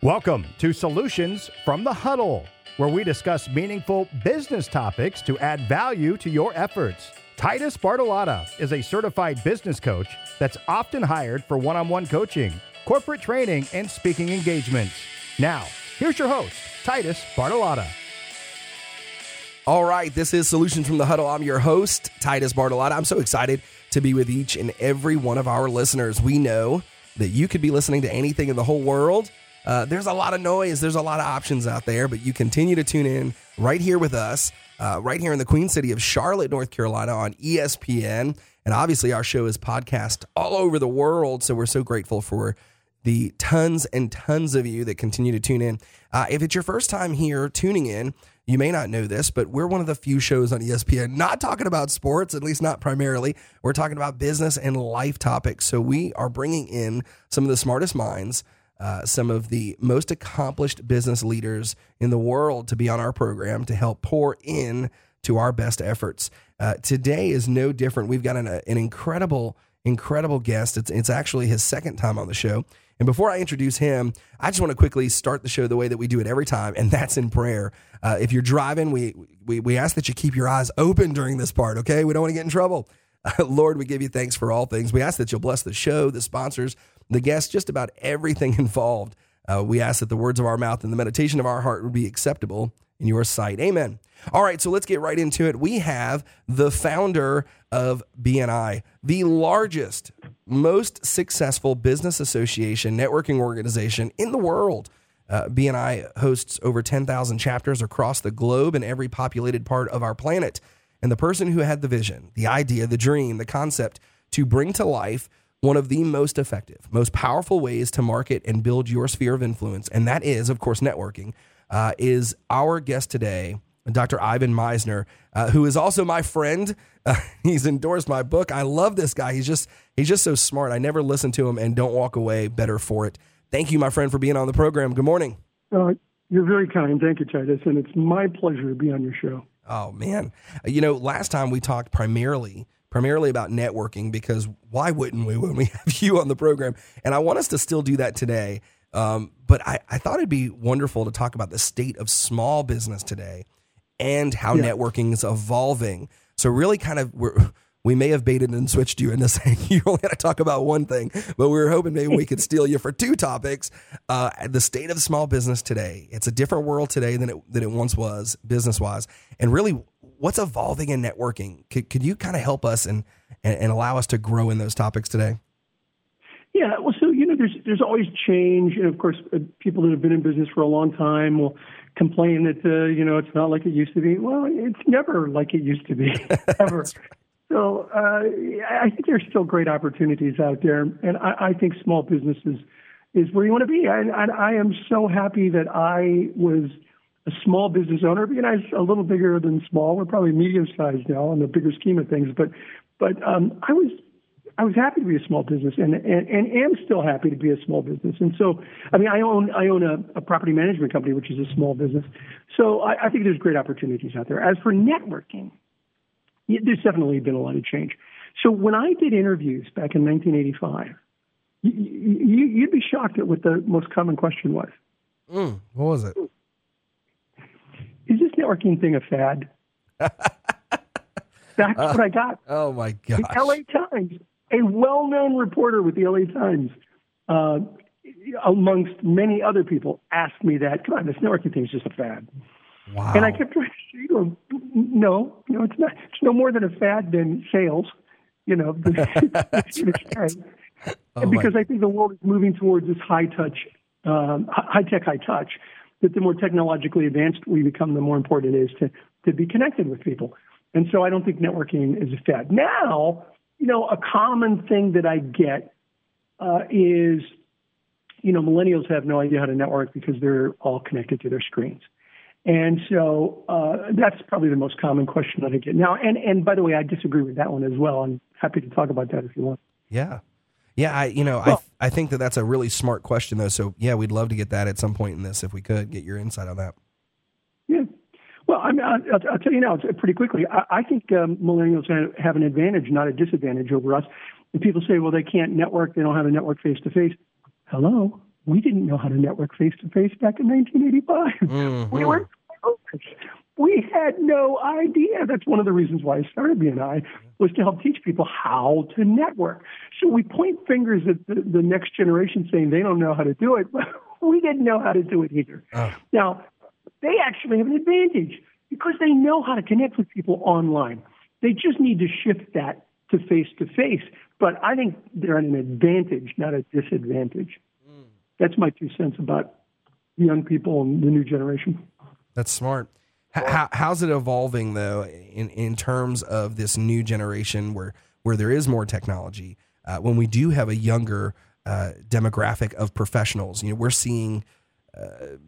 Welcome to Solutions from the Huddle, where we discuss meaningful business topics to add value to your efforts. Titus Bartolotta is a certified business coach that's often hired for one on one coaching, corporate training, and speaking engagements. Now, here's your host, Titus Bartolotta. All right, this is Solutions from the Huddle. I'm your host, Titus Bartolotta. I'm so excited to be with each and every one of our listeners. We know that you could be listening to anything in the whole world. Uh, there's a lot of noise, there's a lot of options out there, but you continue to tune in right here with us, uh, right here in the Queen City of Charlotte, North Carolina on ESPN. And obviously, our show is podcast all over the world. So we're so grateful for the tons and tons of you that continue to tune in. Uh, if it's your first time here tuning in, you may not know this, but we're one of the few shows on ESPN not talking about sports, at least not primarily. We're talking about business and life topics. So we are bringing in some of the smartest minds, uh, some of the most accomplished business leaders in the world to be on our program to help pour in to our best efforts. Uh, today is no different. We've got an, an incredible, incredible guest. It's, it's actually his second time on the show. And before I introduce him, I just want to quickly start the show the way that we do it every time, and that's in prayer. Uh, if you're driving, we, we we ask that you keep your eyes open during this part. Okay, we don't want to get in trouble. Uh, Lord, we give you thanks for all things. We ask that you'll bless the show, the sponsors, the guests, just about everything involved. Uh, we ask that the words of our mouth and the meditation of our heart would be acceptable in your sight. Amen. All right, so let's get right into it. We have the founder of BNI, the largest, most successful business association, networking organization in the world. Uh, BNI hosts over 10,000 chapters across the globe in every populated part of our planet. And the person who had the vision, the idea, the dream, the concept to bring to life one of the most effective, most powerful ways to market and build your sphere of influence, and that is, of course, networking, uh, is our guest today, Dr. Ivan Misner, uh, who is also my friend. Uh, he's endorsed my book. I love this guy. He's just he's just so smart. I never listen to him and don't walk away better for it. Thank you, my friend, for being on the program. Good morning. Uh, you're very kind. Thank you, Titus. And it's my pleasure to be on your show. Oh man, you know, last time we talked primarily primarily about networking because why wouldn't we when we have you on the program? And I want us to still do that today. Um, but I, I thought it'd be wonderful to talk about the state of small business today and how yeah. networking is evolving. So really, kind of we're we may have baited and switched you into saying you only got to talk about one thing, but we were hoping maybe we could steal you for two topics. Uh, the state of small business today. It's a different world today than it than it once was, business wise, and really what's evolving in networking. Could, could you kind of help us and, and, and allow us to grow in those topics today? Yeah, well, so you know, there's there's always change, and of course, uh, people that have been in business for a long time will complain that uh, you know it's not like it used to be. Well, it's never like it used to be ever. So uh, I think there's still great opportunities out there, and I, I think small businesses is where you want to be. And, and I am so happy that I was a small business owner. You know, a little bigger than small. We're probably medium sized now in the bigger scheme of things. But but um, I was I was happy to be a small business and, and, and am still happy to be a small business. And so, I mean, I own I own a, a property management company, which is a small business. So I, I think there's great opportunities out there. As for networking, there's definitely been a lot of change. So when I did interviews back in 1985, you, would be shocked at what the most common question was. Mm, what was it? Is this networking thing a fad? That's uh, what I got. Oh my god! The L.A. Times, a well-known reporter with the L.A. Times, uh, amongst many other people, asked me that. Come on, this networking thing is just a fad. Wow. And I kept trying to say to him, no, no, it's not. It's no more than a fad than sales. You know, oh because I think the world is moving towards this high touch, um, high tech, high touch. That the more technologically advanced we become, the more important it is to to be connected with people. And so I don't think networking is a fad. Now, you know, a common thing that I get uh, is, you know, millennials have no idea how to network because they're all connected to their screens. And so uh, that's probably the most common question that I get now. And and by the way, I disagree with that one as well. I'm happy to talk about that if you want. Yeah, yeah. I you know well, I I think that that's a really smart question though. So yeah, we'd love to get that at some point in this if we could get your insight on that. Yeah. Well, I mean, I'll, I'll tell you now pretty quickly. I, I think um, millennials have an advantage, not a disadvantage over us. And people say, well, they can't network; they don't have a network face to face. Hello, we didn't know how to network face to face back in 1985. Mhm. We were we had no idea. That's one of the reasons why I started BNI was to help teach people how to network. So we point fingers at the, the next generation saying they don't know how to do it, but we didn't know how to do it either. Oh. Now, they actually have an advantage because they know how to connect with people online. They just need to shift that to face to face. But I think they're at an advantage, not a disadvantage. Mm. That's my two cents about young people and the new generation. That's smart. H- how, how's it evolving though in, in terms of this new generation where where there is more technology? Uh, when we do have a younger uh, demographic of professionals, you know, we're seeing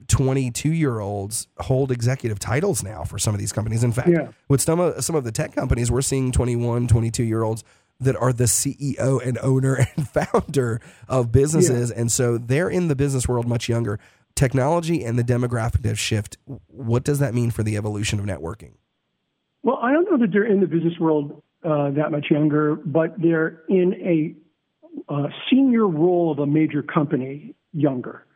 22 year olds hold executive titles now for some of these companies. In fact, Yeah. with some of some of the tech companies, we're seeing 21, 22 year olds that are the CEO and owner and founder of businesses, and so they're in the business world much younger. Technology and the demographic shift. What does that mean for the evolution of networking? Well, I don't know that they're in the business world uh, that much younger, but they're in a uh, senior role of a major company younger.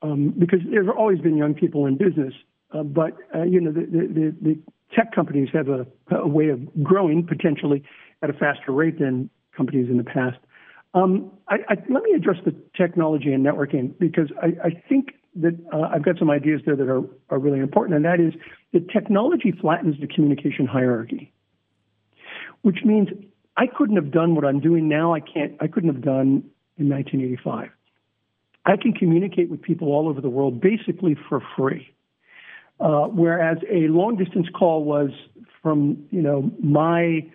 Um, because there's always been young people in business, uh, but uh, you know the, the, the, the tech companies have a, a way of growing potentially at a faster rate than companies in the past. Um, I, I, let me address the technology and networking because I, I think that uh, I've got some ideas there that are, are really important, and that is that technology flattens the communication hierarchy, which means I couldn't have done what I'm doing now. I can't. I couldn't have done in 1985. I can communicate with people all over the world basically for free. Uh, whereas a long distance call was from you know my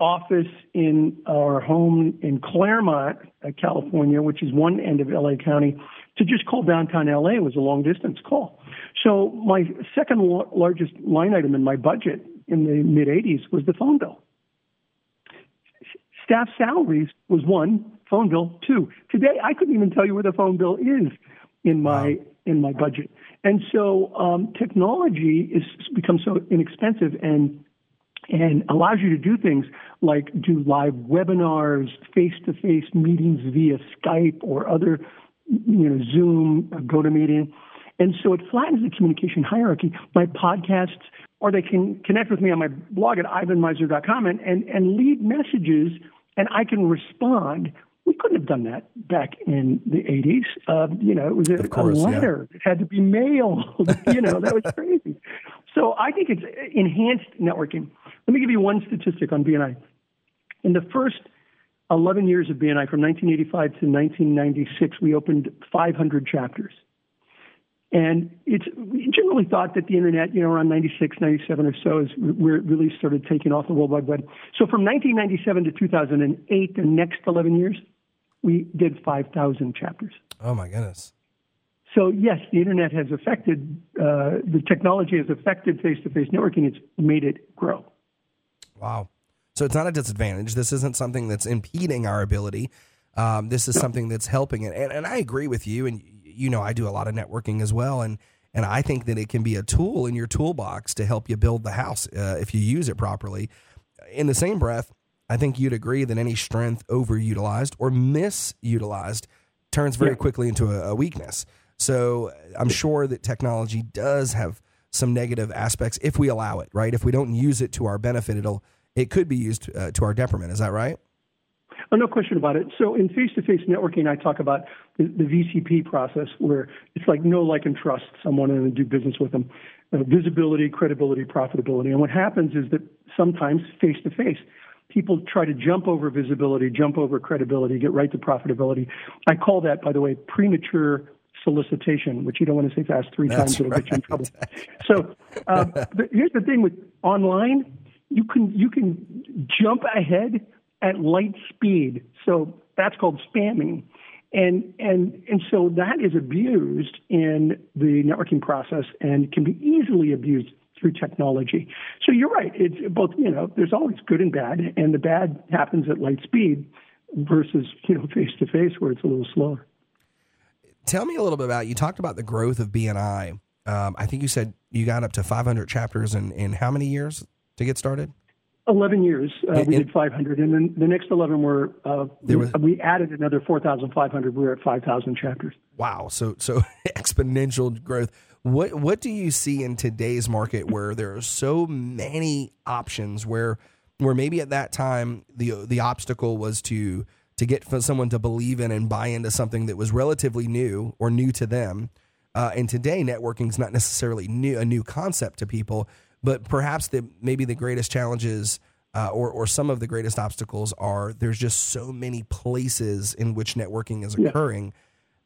office in our home in Claremont, uh, California, which is one end of LA County, to just call downtown LA was a long distance call. So my second largest line item in my budget in the mid 80s was the phone bill. Staff salaries was one, phone bill two. Today I couldn't even tell you where the phone bill is in my in my budget. And so um, technology has become so inexpensive and and allows you to do things like do live webinars, face-to-face meetings via Skype or other, you know, Zoom, uh, GoToMeeting. And so it flattens the communication hierarchy. My podcasts, or they can connect with me on my blog at ivanmisner.com and, and, and leave messages, and I can respond. We couldn't have done that back in the 80s. Uh, you know, it was a, course, a yeah. letter. It had to be mailed. you know, that was crazy. So I think it's enhanced networking. Let me give you one statistic on BNI. In the first 11 years of BNI, from 1985 to 1996, we opened 500 chapters. And it's generally thought that the internet, you know, around 96, 97 or so is where it really started taking off the World Wide Web. So from 1997 to 2008, the next 11 years, we did 5,000 chapters. Oh my goodness. So yes, the internet has affected, uh, the technology has affected face-to-face networking. It's made it grow. Wow. So it's not a disadvantage. This isn't something that's impeding our ability. Um, this is something that's helping it. And, and I agree with you. And you know, I do a lot of networking as well. And and I think that it can be a tool in your toolbox to help you build the house uh, if you use it properly. In the same breath, I think you'd agree that any strength overutilized or misutilized turns very Yeah. quickly into a, a weakness. So I'm sure that technology does have some negative aspects if we allow it, right? If we don't use it to our benefit, it'll it could be used uh, to our detriment. Is that right? Oh, no question about it. So in face-to-face networking, I talk about the, the VCP process, where it's like know, like, and trust someone and do business with them. Uh, visibility, credibility, profitability. And what happens is that sometimes face-to-face, people try to jump over visibility, jump over credibility, get right to profitability. I call that, by the way, premature solicitation, which you don't want to say fast three That's times; it'll get you in trouble. So uh, here's the thing with online, you can you can jump ahead at light speed. So that's called spamming. And and and so that is abused in the networking process and can be easily abused through technology. So you're right. It's both, you know, there's always good and bad, and the bad happens at light speed versus, you know, face to face where it's a little slower. Tell me a little bit about. You talked about the growth of BNI. Um, I think you said you got up to 500 chapters in in how many years to get started? 11 years uh, we did 500 and then the next 11 were uh, was, we added another 4500 we were at 5000 chapters wow so so exponential growth what what do you see in today's market where there are so many options where where maybe at that time the the obstacle was to to get someone to believe in and buy into something that was relatively new or new to them uh, and today networking is not necessarily new a new concept to people but perhaps the maybe the greatest challenges uh, or or some of the greatest obstacles are there's just so many places in which networking is occurring. Yeah.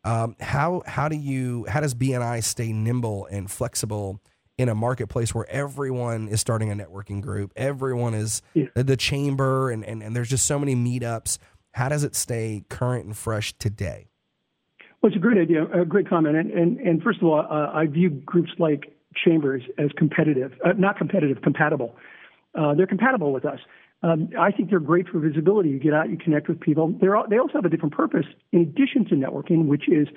Um, how how do you how does BNI stay nimble and flexible in a marketplace where everyone is starting a networking group, everyone is yeah. the chamber, and, and and there's just so many meetups. How does it stay current and fresh today? Well, it's a great idea, a great comment. And and, and first of all, uh, I view groups like chambers as competitive, uh, not competitive, compatible. Uh, they're compatible with us. Um, I think they're great for visibility. You get out, you connect with people. They're they also have a different purpose in addition to networking, which is,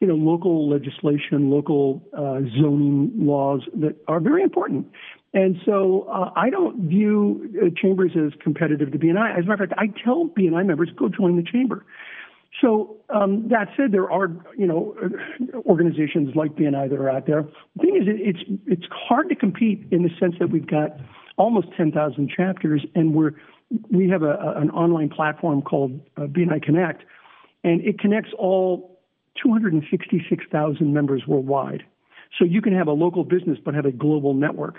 you know, local legislation, local uh, zoning laws that are very important. And so uh, I don't view uh, chambers as competitive to BNI. As a matter of fact, I tell BNI members go join the chamber. So um, that said, there are you know organizations like BNI that are out there. The thing is, it's it's hard to compete in the sense that we've got almost 10,000 chapters, and we're we have a, an online platform called uh, BNI Connect, and it connects all 266,000 members worldwide. So you can have a local business but have a global network.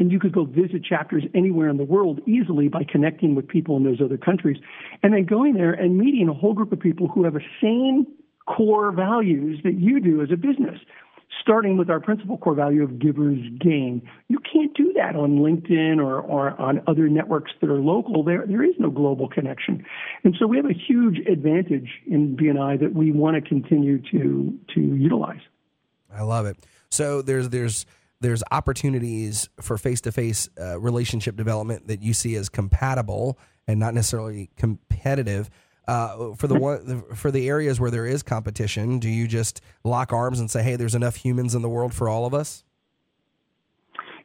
And you could go visit chapters anywhere in the world easily by connecting with people in those other countries. And then going there and meeting a whole group of people who have the same core values that you do as a business, starting with our principal core value of givers gain. You can't do that on LinkedIn or, or on other networks that are local. There, there is no global connection. And so we have a huge advantage in BNI that we want to continue to, to utilize. I love it. So there's, there's, there's opportunities for face to face relationship development that you see as compatible and not necessarily competitive. Uh, for the one for the areas where there is competition, do you just lock arms and say, "Hey, there's enough humans in the world for all of us"?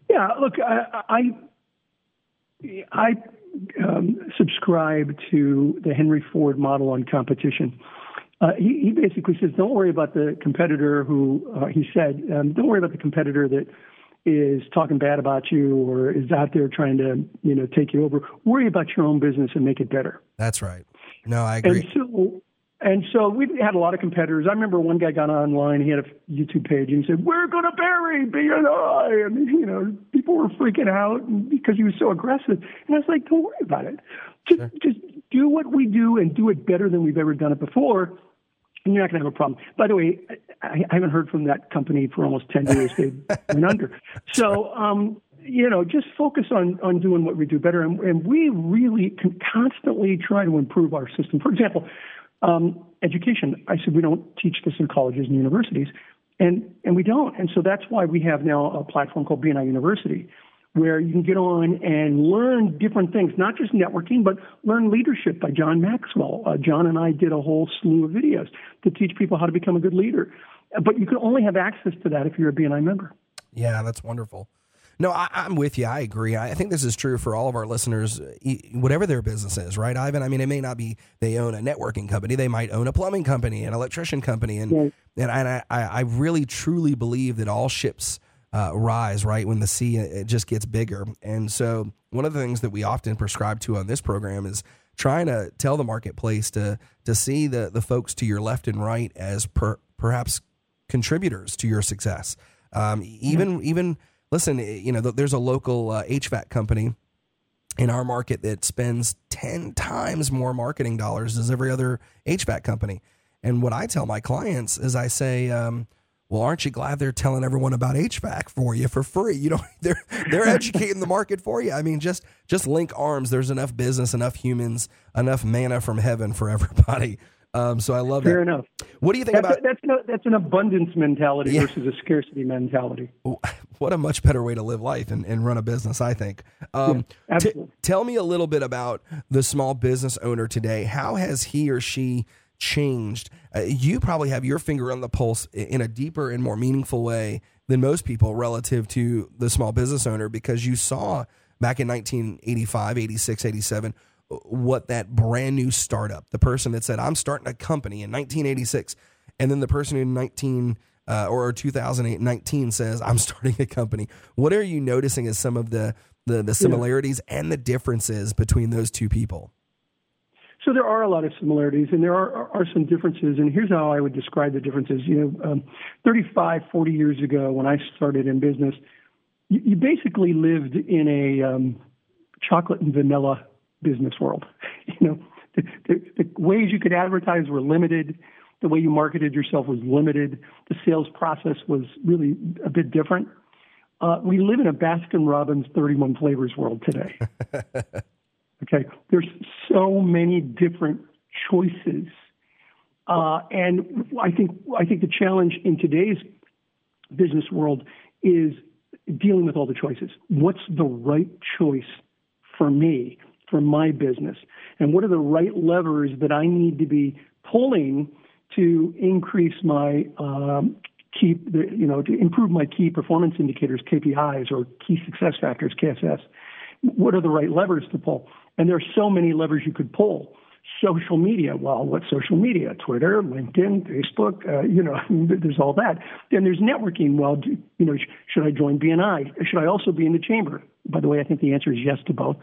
Yeah, look, I I, I um, subscribe to the Henry Ford model on competition. Uh, he, he, basically says, don't worry about the competitor who, uh, he said, um, don't worry about the competitor that is talking bad about you or is out there trying to, you know, take you over. Worry about your own business and make it better. That's right. No, I agree. And so, and so we've had a lot of competitors. I remember one guy got online, he had a YouTube page, and he said, We're going to bury BNI. And, you know, people were freaking out because he was so aggressive. And I was like, Don't worry about it. Just, sure. just do what we do and do it better than we've ever done it before and you're not going to have a problem. By the way, I, I haven't heard from that company for almost 10 years. They went under. So, um, you know, just focus on, on doing what we do better. And, and we really can constantly try to improve our system. For example, um, education. I said we don't teach this in colleges and universities, and, and we don't. And so that's why we have now a platform called BNI University, where you can get on and learn different things, not just networking, but learn leadership by John Maxwell. Uh, John and I did a whole slew of videos to teach people how to become a good leader. But you can only have access to that if you're a BNI member. Yeah, that's wonderful. No, I, am with you. I agree. I think this is true for all of our listeners, whatever their business is, right, Ivan? I mean, it may not be they own a networking company, they might own a plumbing company, an electrician company, and and, and I, I really truly believe that all ships uh, rise right when the sea uh, it just gets bigger. And so, one of the things that we often prescribe to on this program is trying to tell the marketplace to to see the the folks to your left and right as per, perhaps contributors to your success. Um, even mm-hmm. even listen, you know, there's a local uh, HVAC company in our market that spends 10 times more marketing dollars as every other HVAC company. And what I tell my clients is I say, um, well, aren't you glad they're telling everyone about HVAC for you for free? You know, they're they're educating the market for you. I mean, just just link arms. There's enough business, enough humans, enough manna from heaven for everybody. Um, so I love it. Fair that. enough. What do you think that's about a, that's no, that's an abundance mentality yeah. versus a scarcity mentality. What a much better way to live life and, and run a business, I think. Um, yeah, absolutely. T- tell me a little bit about the small business owner today. How has he or she changed. Uh, you probably have your finger on the pulse in a deeper and more meaningful way than most people relative to the small business owner because you saw back in 1985, 86, 87, what that brand new startup, the person that said, I'm starting a company in 1986, and then the person in 19 uh, or 2008, 19 says, I'm starting a company. What are you noticing as some of the, the, the similarities yeah. and the differences between those two people? So there are a lot of similarities and there are, are some differences. And here's how I would describe the differences. You know, um, 35, 40 years ago when I started in business, you, you basically lived in a um, chocolate and vanilla business world. You know, the, the, the ways you could advertise were limited. The way you marketed yourself was limited. The sales process was really a bit different. Uh, we live in a Baskin Robbins 31 flavors world today. okay, there's so many different choices, uh, and I think I think the challenge in today's business world is dealing with all the choices. What's the right choice for me? For my business? And what are the right levers that I need to be pulling to increase my um, key, you know, to improve my key performance indicators, KPIs, or key success factors, KSS? What are the right levers to pull? And there are so many levers you could pull. Social media, well, what social media? Twitter, LinkedIn, Facebook, uh, you know, there's all that. Then there's networking. Well, do, you know, should I join BNI? Should I also be in the chamber? By the way, I think the answer is yes to both.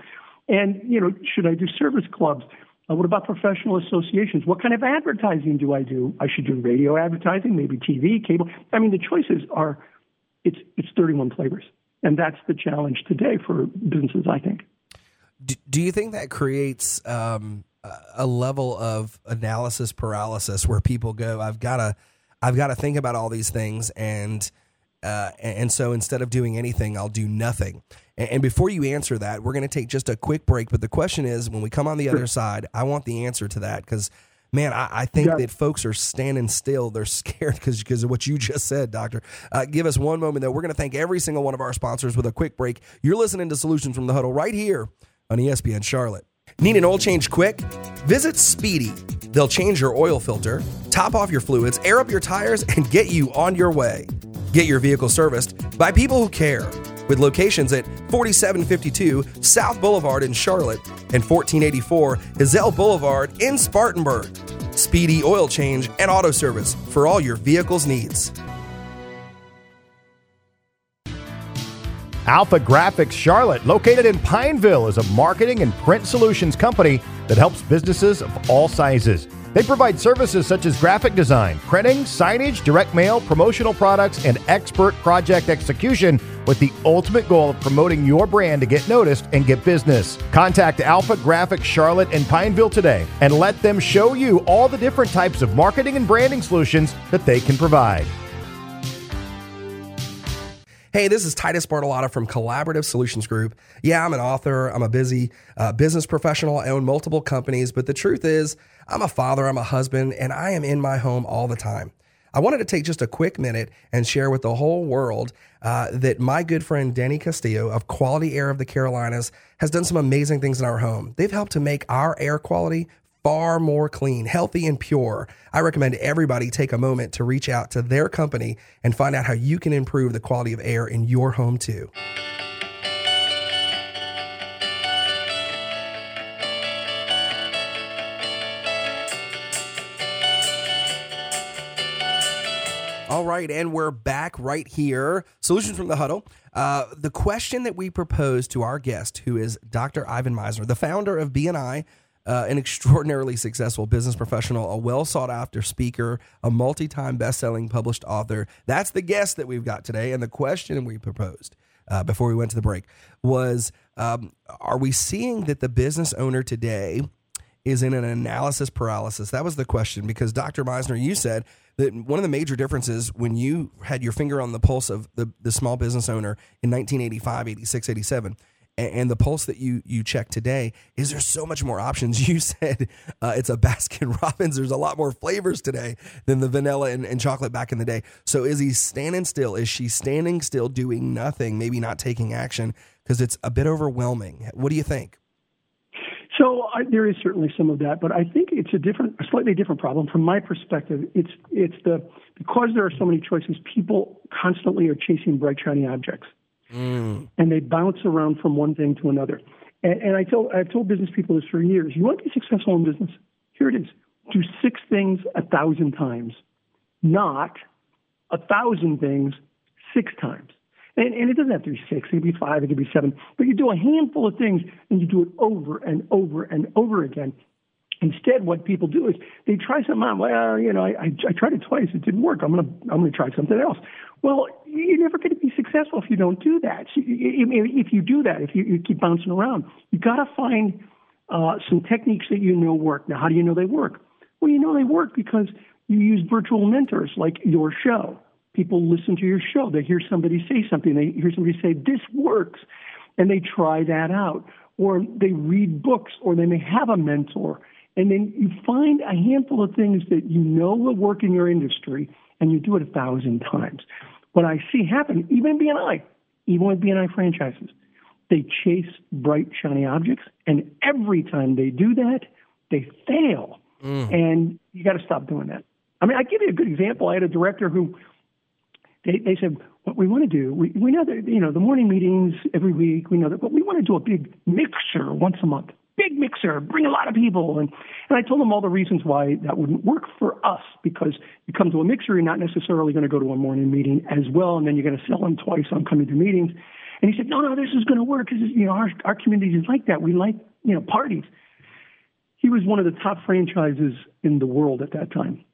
And, you know, should I do service clubs? Uh, what about professional associations? What kind of advertising do I do? I should do radio advertising, maybe TV, cable. I mean, the choices are, it's, it's 31 flavors. And that's the challenge today for businesses, I think. Do, do you think that creates um, a level of analysis paralysis where people go, I've got to, I've got to think about all these things and uh, and so instead of doing anything, I'll do nothing. And before you answer that, we're going to take just a quick break. But the question is, when we come on the other side, I want the answer to that because, man, I, I think yeah. that folks are standing still. They're scared because because of what you just said, Doctor. Uh, give us one moment, though. We're going to thank every single one of our sponsors with a quick break. You're listening to Solutions from the Huddle right here on ESPN Charlotte. Need an oil change quick? Visit Speedy. They'll change your oil filter, top off your fluids, air up your tires, and get you on your way. Get your vehicle serviced by people who care with locations at 4752 South Boulevard in Charlotte and 1484 Ezell Boulevard in Spartanburg. Speedy oil change and auto service for all your vehicle's needs. AlphaGraphics Charlotte, located in Pineville, is a marketing and print solutions company that helps businesses of all sizes. They provide services such as graphic design, printing, signage, direct mail, promotional products, and expert project execution with the ultimate goal of promoting your brand to get noticed and get business. Contact AlphaGraphics Charlotte and Pineville today and let them show you all the different types of marketing and branding solutions that they can provide. Hey, this is Titus Bartolotta from Collaborative Solutions Group. Yeah, I'm an author, I'm a busy uh, business professional, I own multiple companies, but the truth is, I'm a father, I'm a husband, and I am in my home all the time. I wanted to take just a quick minute and share with the whole world uh, that my good friend Danny Castillo of Quality Air of the Carolinas has done some amazing things in our home. They've helped to make our air quality far more clean, healthy, and pure. I recommend everybody take a moment to reach out to their company and find out how you can improve the quality of air in your home too. All right, and we're back right here. Solutions from the Huddle. Uh, the question that we proposed to our guest, who is Dr. Ivan Misner, the founder of BNI, uh, an extraordinarily successful business professional, a well sought after speaker, a multi time best selling published author. That's the guest that we've got today. And the question we proposed uh, before we went to the break was um, Are we seeing that the business owner today is in an analysis paralysis? That was the question because Dr. Misner, you said that one of the major differences when you had your finger on the pulse of the, the small business owner in 1985, 86, 87 and, the pulse that you you check today is there's so much more options. You said uh, it's a Baskin Robbins. There's a lot more flavors today than the vanilla and, and chocolate back in the day. So is he standing still? Is she standing still, doing nothing, maybe not taking action because it's a bit overwhelming? What do you think? So I, there is certainly some of that, but I think it's a different, a slightly different problem from my perspective. It's it's the because there are so many choices, people constantly are chasing bright shiny objects. mm. and they bounce around from one thing to another. And, and I told I've told business people this for years. You want to be successful in business? Here it is: do six things a thousand times, not a thousand things six times. And, and it doesn't have to be six; it could be five, it could be seven. But you do a handful of things, and you do it over and over and over again. Instead, what people do is they try something on. Well, you know, I, I, I tried it twice; it didn't work. I'm gonna I'm gonna try something else. Well, you're never going to be successful if you don't do that. If you do that, if you, you keep bouncing around, you got to find uh, some techniques that you know work. Now, how do you know they work? Well, you know they work because you use virtual mentors like your show. People listen to your show. They hear somebody say something. They hear somebody say, This works. And they try that out. Or they read books, or they may have a mentor. And then you find a handful of things that you know will work in your industry, and you do it a thousand times. What I see happen, even in BNI, even with BNI franchises, they chase bright, shiny objects, and every time they do that, they fail. Mm. And you got to stop doing that. I mean, I give you a good example. I had a director who they, they said, what we want to do, we, we know that, you know, the morning meetings every week, we know that, but we want to do a big mixer once a month. Big mixer, bring a lot of people. And, and I told them all the reasons why that wouldn't work for us because you come to a mixer, you're not necessarily going to go to a morning meeting as well, and then you're going to sell them twice on coming to meetings. And he said, no, no, this is going to work because, you know, our, our community is like that. We like, you know, parties. He was one of the top franchises in the world at that time.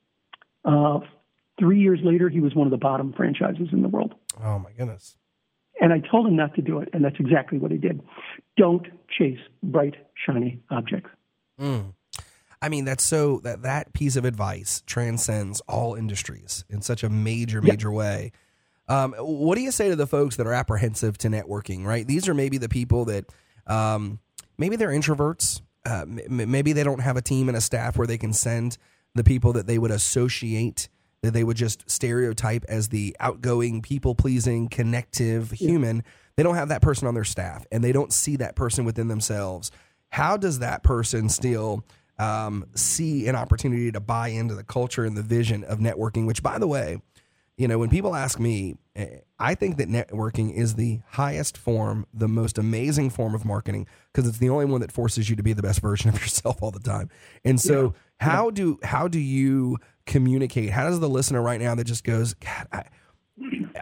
Uh, three years later, he was one of the bottom franchises in the world. Oh, my goodness. And I told him not to do it, and that's exactly what he did. Don't chase bright, shiny objects. Mm. I mean, that's so that that piece of advice transcends all industries in such a major, major yep. way. Um, what do you say to the folks that are apprehensive to networking? Right, these are maybe the people that um, maybe they're introverts. Uh, m- maybe they don't have a team and a staff where they can send the people that they would associate that they would just stereotype as the outgoing, people pleasing, connective yeah. human. They don't have that person on their staff, and they don't see that person within themselves. How does that person still? Um, see an opportunity to buy into the culture and the vision of networking, which, by the way, you know, when people ask me, eh, I think that networking is the highest form, the most amazing form of marketing because it's the only one that forces you to be the best version of yourself all the time. And so, yeah. how do how do you communicate? How does the listener right now that just goes, God, I,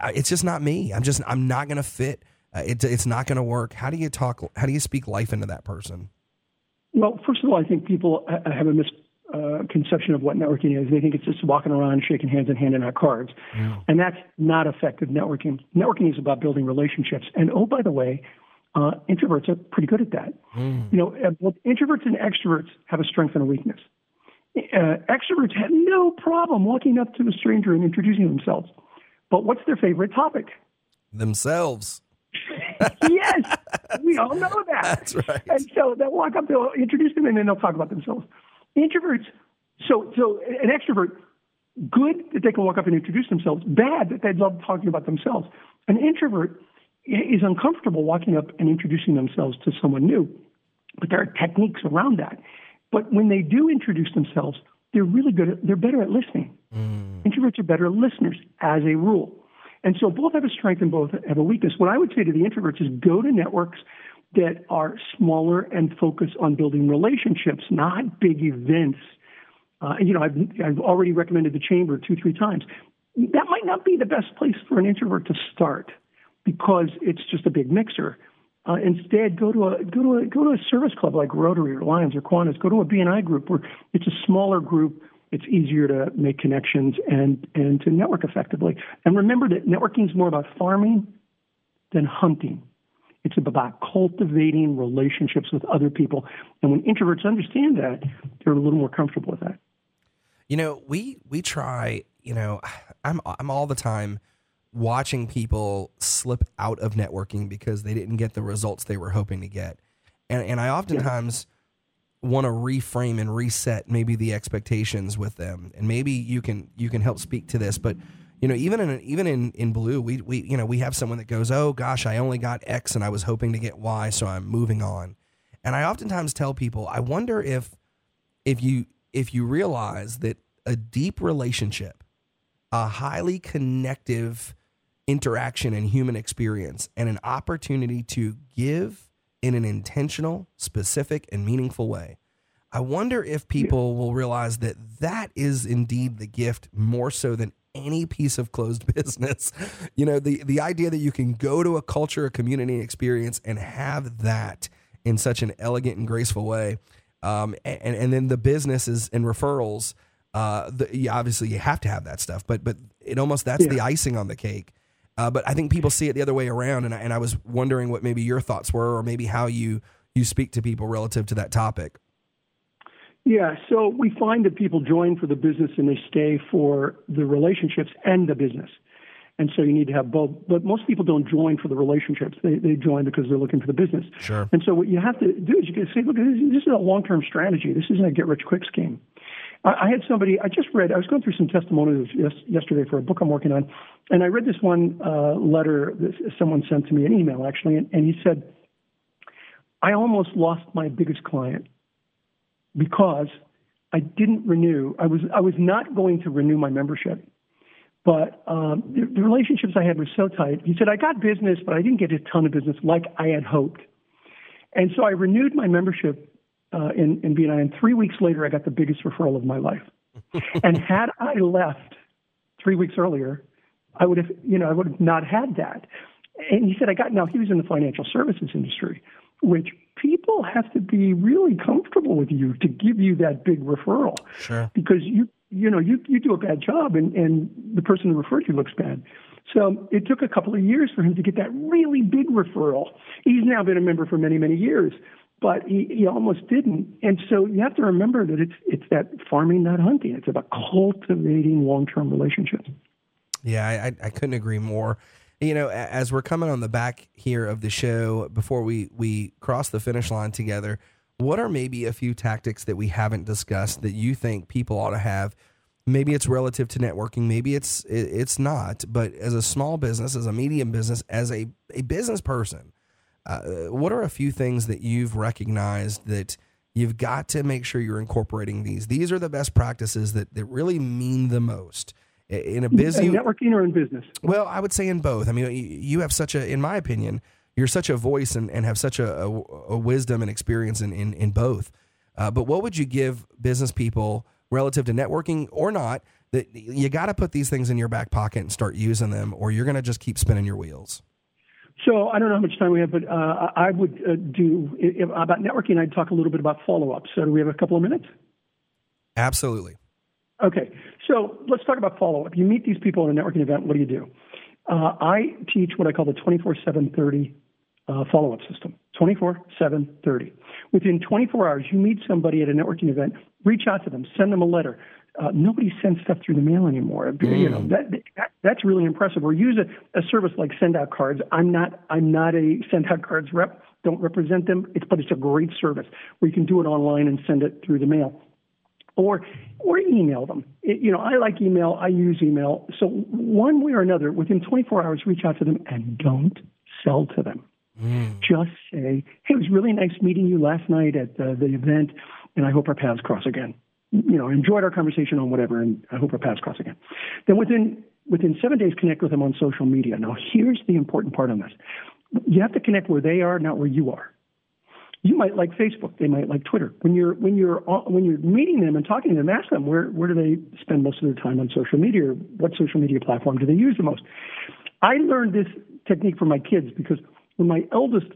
I, it's just not me. I'm just I'm not going to fit. Uh, it, it's not going to work. How do you talk? How do you speak life into that person? Well, first of all, I think people have a misconception uh, of what networking is. They think it's just walking around, shaking hands, and handing out cards. Yeah. And that's not effective networking. Networking is about building relationships. And oh, by the way, uh, introverts are pretty good at that. Mm. You know, uh, both introverts and extroverts have a strength and a weakness. Uh, extroverts have no problem walking up to a stranger and introducing themselves. But what's their favorite topic? Themselves. yes, we all know that. That's right. And so they'll walk up, they'll introduce them, and then they'll talk about themselves. Introverts, so so an extrovert, good that they can walk up and introduce themselves. Bad that they love talking about themselves. An introvert is uncomfortable walking up and introducing themselves to someone new, but there are techniques around that. But when they do introduce themselves, they're really good. At, they're better at listening. Mm. Introverts are better listeners as a rule. And so both have a strength and both have a weakness. What I would say to the introverts is go to networks that are smaller and focus on building relationships, not big events. Uh, you know, I've, I've already recommended the chamber two, three times. That might not be the best place for an introvert to start because it's just a big mixer. Uh, instead, go to a go to a go to a service club like Rotary or Lions or Kiwanis. Go to a BNI group where it's a smaller group. It's easier to make connections and and to network effectively. And remember that networking is more about farming than hunting. It's about cultivating relationships with other people. And when introverts understand that, they're a little more comfortable with that. You know, we we try. You know, I'm I'm all the time watching people slip out of networking because they didn't get the results they were hoping to get, and and I oftentimes. Yeah. want to reframe and reset maybe the expectations with them and maybe you can you can help speak to this but you know, even in even in in blue, we we you know we have someone that goes, oh gosh, I only got X and I was hoping to get Y, so I'm moving on. And I oftentimes tell people, I wonder if if you if you realize that a deep relationship, a highly connective interaction and human experience and an opportunity to give in an intentional, specific, and meaningful way. I wonder if people will realize that that is indeed the gift more so than any piece of closed business. You know, the the idea that you can go to a culture, a community experience and have that in such an elegant and graceful way. Um, and, and then the businesses and referrals, uh, the, obviously you have to have that stuff, but, but it almost, that's yeah. the icing on the cake. Uh, but I think people see it the other way around. And I, and I was wondering what maybe your thoughts were, or maybe how you, you speak to people relative to that topic. Yeah, so we find that people join for the business and they stay for the relationships and the business. And so you need to have both. But most people don't join for the relationships. They, they join because they're looking for the business. Sure. And so what you have to do is you can say, look, this is a long term strategy. This isn't a get rich quick scheme. I, had somebody, I just read, I was going through some testimonials yesterday for a book I'm working on. And I read this one uh, letter that someone sent to me, an email actually. And, and he said, I almost lost my biggest client because I didn't renew. I was I was not going to renew my membership but um, the, the relationships I had were so tight. He said, I got business, but I didn't get a ton of business like I had hoped. And so I renewed my membership uh, in, in BNI, and three weeks later, I got the biggest referral of my life. and had I left three weeks earlier, I would have, you know, I would have not had that. And he said, I got, now he was in the financial services industry, which people have to be really comfortable with you to give you that big referral. Sure. Because you you know, you you do a bad job, and and the person who referred you looks bad. So it took a couple of years for him to get that really big referral. He's now been a member for many many years, but he, he almost didn't. And so you have to remember that it's it's that farming, not hunting. It's about cultivating long term relationships. Yeah, I, I couldn't agree more. You know, as we're coming on the back here of the show, before we we cross the finish line together, what are maybe a few tactics that we haven't discussed that you think people ought to have? Maybe it's relative to networking, maybe it's it's not. But as a small business, as a medium business, as a, a business person, uh, what are a few things that you've recognized that you've got to make sure you're incorporating these? These are the best practices that, that really mean the most in a busy in networking or in business. Well, I would say in both. I mean, you have such a, in my opinion, you're such a voice and, and have such a, a, a wisdom and experience in, in, in both. Uh, but what would you give business people relative to networking or not that you got to put these things in your back pocket and start using them or you're going to just keep spinning your wheels? So I don't know how much time we have, but uh, I would uh, do if, about networking. I'd talk a little bit about follow up. So do we have a couple of minutes? Absolutely. Okay, so let's talk about follow up. You meet these people at a networking event. What do you do? Uh, I teach what I call the 24 7 30 uh, follow up system 24 7 30. Within 24 hours, you meet somebody at a networking event, reach out to them, send them a letter. Uh, nobody sends stuff through the mail anymore. Mm. You know mm. that, that, that's really impressive. Or use a, a service like send out cards. I'm not I'm not a send out cards rep. Don't represent them. It's but it's a great service where you can do it online and send it through the mail or or email them. It, you know, I like email. I use email. So one way or another, within 24 hours, reach out to them and don't sell to them. Mm. Just say, "Hey, it was really nice meeting you last night at the, the event, and I hope our paths cross again." You know, enjoyed our conversation on whatever, and I hope our paths cross again. Then within within seven days, connect with them on social media. Now, here's the important part on this: you have to connect where they are, not where you are you might like Facebook, they might like Twitter. When you're when you're when you're meeting them and talking to them, ask them where where do they spend most of their time on social media, or what social media platform do they use the most. I learned this technique from my kids because when my eldest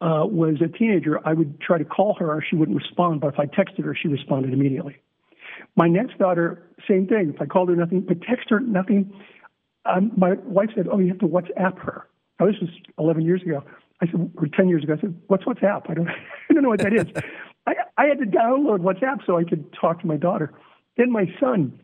uh, was a teenager, I would try to call her, she wouldn't respond. But if I texted her, she responded immediately. My next daughter, same thing. If I called her, nothing. But text her, nothing. Um, my wife said, "Oh, you have to WhatsApp her." Now, this was 11 years ago. I said, or 10 years ago, I said, what's WhatsApp? I don't, I don't know what that is. I, I had to download WhatsApp so I could talk to my daughter. Then my son,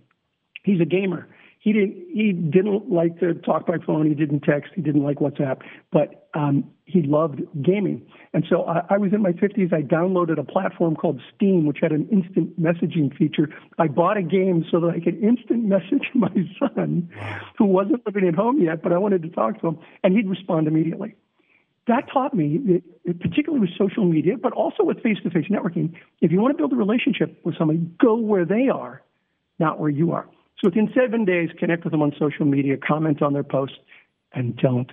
he's a gamer. He didn't, he didn't like to talk by phone. He didn't text. He didn't like WhatsApp, but um, he loved gaming. And so I, I was in my 50s. I downloaded a platform called Steam, which had an instant messaging feature. I bought a game so that I could instant message my son, who wasn't living at home yet, but I wanted to talk to him, and he'd respond immediately that taught me, particularly with social media, but also with face to face networking, if you want to build a relationship with somebody, go where they are, not where you are. So within seven days, connect with them on social media, comment on their posts, and don't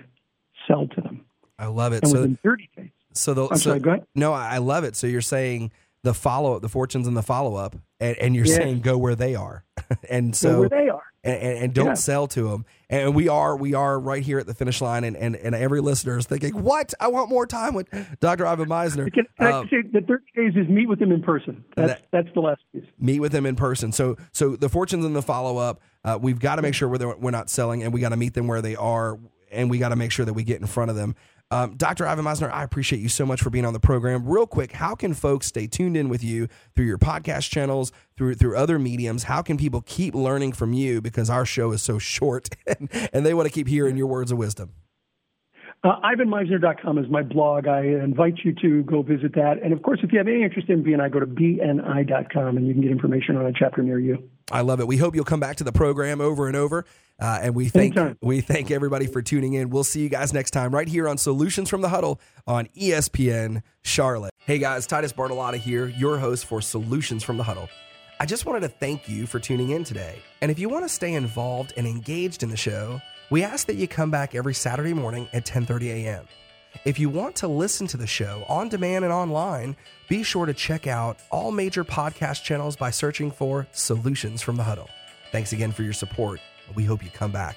sell to them. I love it. And so, within 30 days, so the I'm so, sorry, go ahead. no, I love it. So you're saying the follow up, the fortunes and the follow up, and, and you're Yeah. saying go where they are, and So so where they are. And, and, and don't Yeah. sell to them. And we are we are right here at the finish line, and and, and every listener is thinking, what? I want more time with Dr. Ivan Misner. Um, the 30 days is meet with them in person. That's, that- that's the last piece. meet with them in person. So so the fortunes and the follow up, uh, we've got to make sure we're we're not selling, and we got to meet them where they are, and we got to make sure that we get in front of them. Um, Dr. Ivan Misner, I appreciate you so much for being on the program. Real quick, how can folks stay tuned in with you through your podcast channels, through through other mediums? How can people keep learning from you because our show is so short, and, and they want to keep hearing your words of wisdom? Uh, IvanMisner.com is my blog. I invite you to go visit that. And of course, if you have any interest in BNI, go to BNI.com and you can get information on a chapter near you. I love it. We hope you'll come back to the program over and over. Uh, and we thank Anytime. we thank everybody for tuning in. We'll see you guys next time right here on Solutions from the Huddle on ESPN Charlotte. Hey guys, Titus Bartolotta here, your host for Solutions from the Huddle. I just wanted to thank you for tuning in today. And if you want to stay involved and engaged in the show, we ask that you come back every Saturday morning at 10:30 a.m. If you want to listen to the show on demand and online, be sure to check out all major podcast channels by searching for Solutions from the Huddle. Thanks again for your support. We hope you come back.